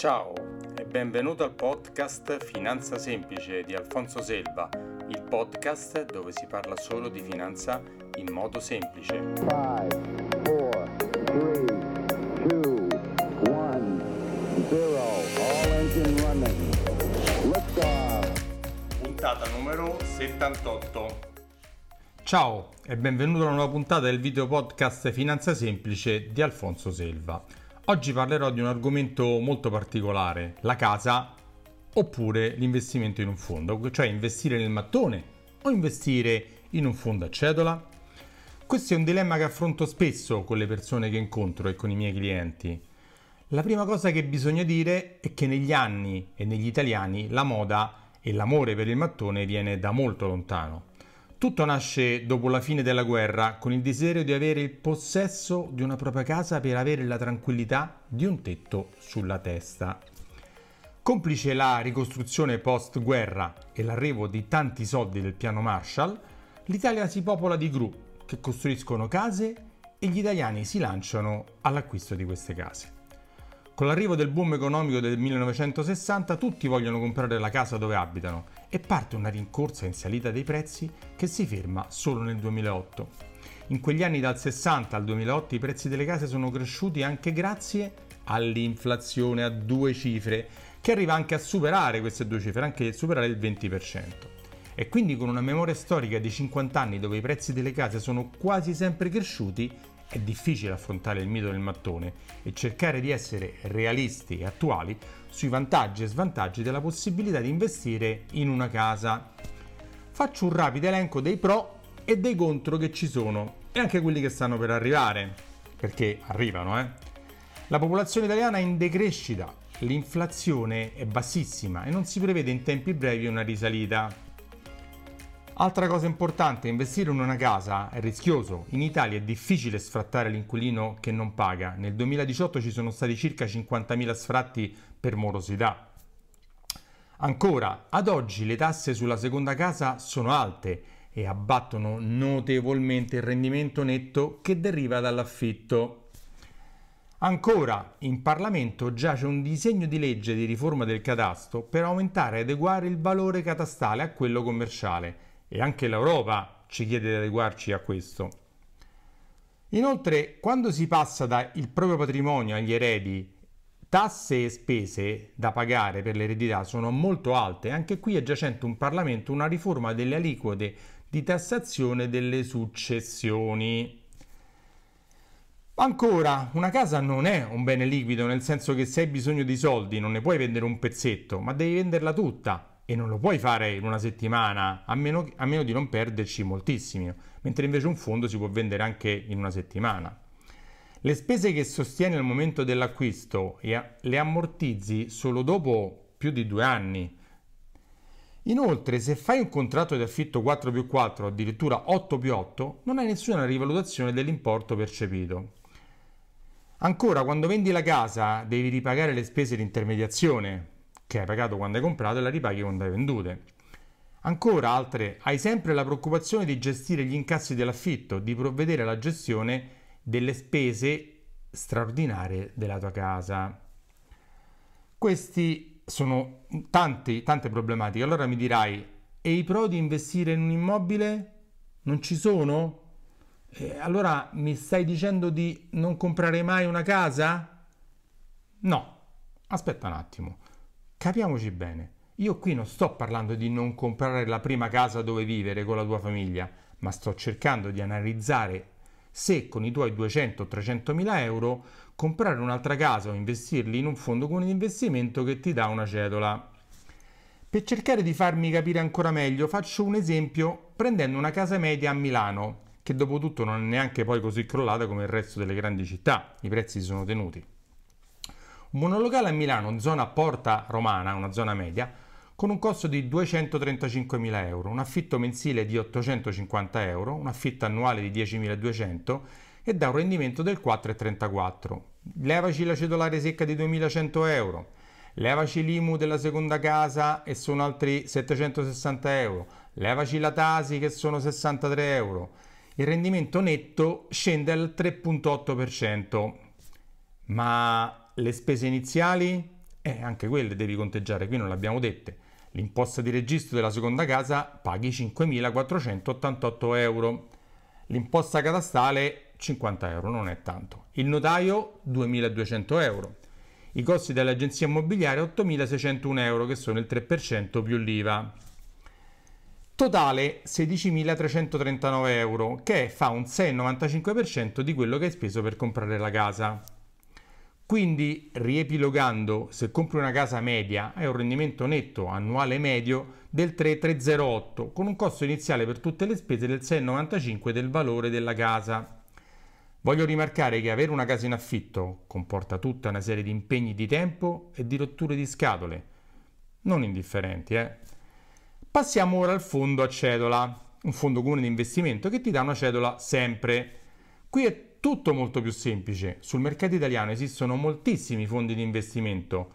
Ciao e benvenuto al podcast Finanza Semplice di Alfonso Selva, il podcast dove si parla solo di finanza in modo semplice. 5, 4, 3, 2, 1, 0, all engine running. Lift Puntata numero 78. Ciao e benvenuto a una nuova puntata del video podcast Finanza Semplice di Alfonso Selva. Oggi parlerò di un argomento molto particolare, la casa oppure l'investimento in un fondo, cioè investire nel mattone o investire in un fondo a cedola. Questo è un dilemma che affronto spesso con le persone che incontro e con i miei clienti. La prima cosa che bisogna dire è che negli anni e negli italiani la moda e l'amore per il mattone viene da molto lontano. Tutto nasce dopo la fine della guerra con il desiderio di avere il possesso di una propria casa per avere la tranquillità di un tetto sulla testa. Complice la ricostruzione post-guerra e l'arrivo di tanti soldi del piano Marshall, l'Italia si popola di gru che costruiscono case e gli italiani si lanciano all'acquisto di queste case. Con l'arrivo del boom economico del 1960 tutti vogliono comprare la casa dove abitano e parte una rincorsa in salita dei prezzi che si ferma solo nel 2008. In quegli anni dal 60 al 2008 i prezzi delle case sono cresciuti anche grazie all'inflazione a due cifre, che arriva anche a superare queste due cifre, anche superare il 20%. E quindi con una memoria storica di 50 anni dove i prezzi delle case sono quasi sempre cresciuti, è difficile affrontare il mito del mattone e cercare di essere realisti e attuali sui vantaggi e svantaggi della possibilità di investire in una casa. Faccio un rapido elenco dei pro e dei contro che ci sono e anche quelli che stanno per arrivare, perché arrivano, eh. La popolazione italiana è in decrescita, l'inflazione è bassissima e non si prevede in tempi brevi una risalita. Altra cosa importante, investire in una casa è rischioso. In Italia è difficile sfrattare l'inquilino che non paga. Nel 2018 ci sono stati circa 50.000 sfratti per morosità. Ancora, ad oggi le tasse sulla seconda casa sono alte e abbattono notevolmente il rendimento netto che deriva dall'affitto. Ancora, in Parlamento giace un disegno di legge di riforma del catasto per aumentare e adeguare il valore catastale a quello commerciale e anche l'Europa ci chiede di adeguarci a questo. Inoltre, quando si passa dal proprio patrimonio agli eredi, tasse e spese da pagare per l'eredità sono molto alte. Anche qui è giacente un Parlamento una riforma delle aliquote di tassazione delle successioni. Ancora, una casa non è un bene liquido, nel senso che se hai bisogno di soldi non ne puoi vendere un pezzetto, ma devi venderla tutta e non lo puoi fare in una settimana a meno, a meno di non perderci moltissimo, mentre invece un fondo si può vendere anche in una settimana. Le spese che sostieni al momento dell'acquisto le ammortizzi solo dopo più di due anni. Inoltre, se fai un contratto di affitto 4 più 4 addirittura 8 più 8, non hai nessuna rivalutazione dell'importo percepito. Ancora, quando vendi la casa, devi ripagare le spese di intermediazione, che hai pagato quando hai comprato e la ripaghi quando hai vendute. Ancora altre, hai sempre la preoccupazione di gestire gli incassi dell'affitto, di provvedere alla gestione delle spese straordinarie della tua casa. Questi sono tanti, tante problematiche. Allora mi dirai, e i pro di investire in un immobile non ci sono? Eh, allora mi stai dicendo di non comprare mai una casa? No, aspetta un attimo. Capiamoci bene, io qui non sto parlando di non comprare la prima casa dove vivere con la tua famiglia, ma sto cercando di analizzare se con i tuoi 200 o 300 mila euro comprare un'altra casa o investirli in un fondo con un investimento che ti dà una cedola. Per cercare di farmi capire ancora meglio, faccio un esempio prendendo una casa media a Milano, che dopo tutto non è neanche poi così crollata come il resto delle grandi città, i prezzi sono tenuti. Un monolocale a Milano, zona Porta Romana, una zona media, con un costo di 235.000 euro, un affitto mensile di 850 euro, un affitto annuale di 10.200 e dà un rendimento del 4,34. Levaci la cedolare secca di 2.100 euro, levaci l'IMU della seconda casa e sono altri 760 euro, levaci la Tasi che sono 63 euro. Il rendimento netto scende al 3,8%. Ma le spese iniziali eh, anche quelle devi conteggiare, qui non l'abbiamo dette. L'imposta di registro della seconda casa paghi 5.488 euro, l'imposta catastale 50 euro, non è tanto. Il notaio 2.200 euro. I costi dell'agenzia immobiliare 8.601 euro, che sono il 3% più l'IVA. Totale 16.339 euro, che fa un 6,95% di quello che hai speso per comprare la casa. Quindi, riepilogando, se compri una casa media hai un rendimento netto annuale medio del 3,308 con un costo iniziale per tutte le spese del 6,95 del valore della casa. Voglio rimarcare che avere una casa in affitto comporta tutta una serie di impegni di tempo e di rotture di scatole, non indifferenti, eh? Passiamo ora al fondo a cedola, un fondo comune di investimento che ti dà una cedola sempre. Qui è tutto molto più semplice. Sul mercato italiano esistono moltissimi fondi di investimento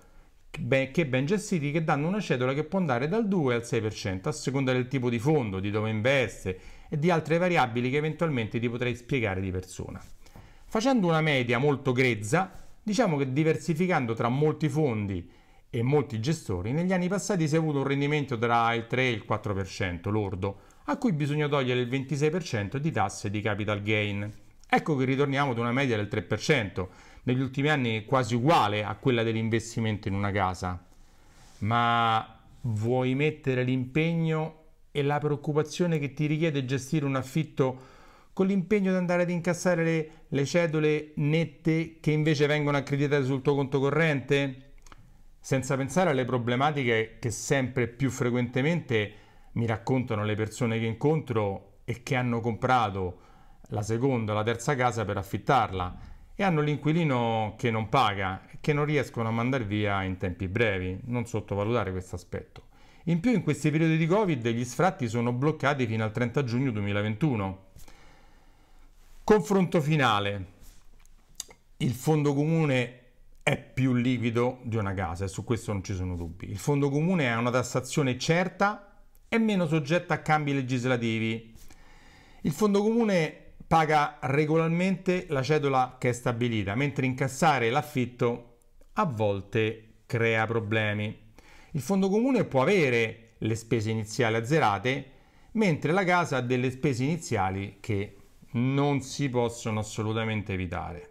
che ben gestiti che danno una cedola che può andare dal 2 al 6% a seconda del tipo di fondo, di dove investe e di altre variabili che eventualmente ti potrei spiegare di persona. Facendo una media molto grezza, diciamo che diversificando tra molti fondi e molti gestori, negli anni passati si è avuto un rendimento tra il 3 e il 4% lordo, a cui bisogna togliere il 26% di tasse di capital gain. Ecco che ritorniamo ad una media del 3%, negli ultimi anni quasi uguale a quella dell'investimento in una casa. Ma vuoi mettere l'impegno e la preoccupazione che ti richiede gestire un affitto con l'impegno di andare ad incassare le, le cedole nette che invece vengono accreditate sul tuo conto corrente? senza pensare alle problematiche che sempre più frequentemente mi raccontano le persone che incontro e che hanno comprato la seconda la terza casa per affittarla e hanno l'inquilino che non paga e che non riescono a mandare via in tempi brevi. Non sottovalutare questo aspetto. In più in questi periodi di Covid gli sfratti sono bloccati fino al 30 giugno 2021. Confronto finale. Il fondo comune è più liquido di una casa e su questo non ci sono dubbi. Il fondo comune ha una tassazione certa e meno soggetta a cambi legislativi. Il fondo comune paga regolarmente la cedola che è stabilita, mentre incassare l'affitto a volte crea problemi. Il fondo comune può avere le spese iniziali azzerate, mentre la casa ha delle spese iniziali che non si possono assolutamente evitare.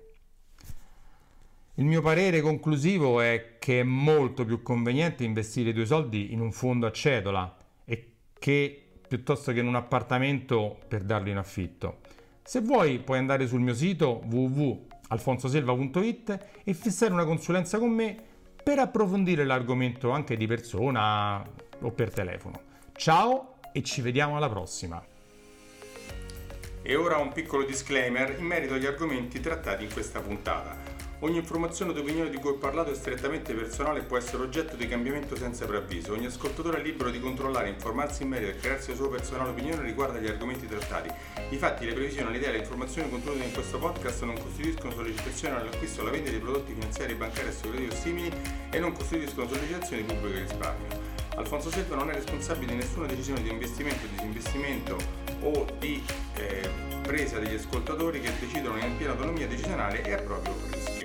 Il mio parere conclusivo è che è molto più conveniente investire i tuoi soldi in un fondo a cedola e che piuttosto che in un appartamento per darlo in affitto. Se vuoi puoi andare sul mio sito www.alfonsoselva.it e fissare una consulenza con me per approfondire l'argomento anche di persona o per telefono. Ciao e ci vediamo alla prossima. E ora un piccolo disclaimer in merito agli argomenti trattati in questa puntata. Ogni informazione o opinione di cui ho parlato è strettamente personale e può essere oggetto di cambiamento senza preavviso. Ogni ascoltatore è libero di controllare, informarsi in merito e crearsi la sua personale opinione riguardo agli argomenti trattati. I fatti, le previsioni, le idee e le informazioni contenute in questo podcast non costituiscono sollecitazione all'acquisto o alla vendita di prodotti finanziari, bancari, assicurativi o simili e non costituiscono sollecitazioni di pubblico risparmio. Alfonso Selva non è responsabile di nessuna decisione di investimento, disinvestimento o di eh, presa degli ascoltatori che decidono in piena autonomia decisionale e a proprio rischio.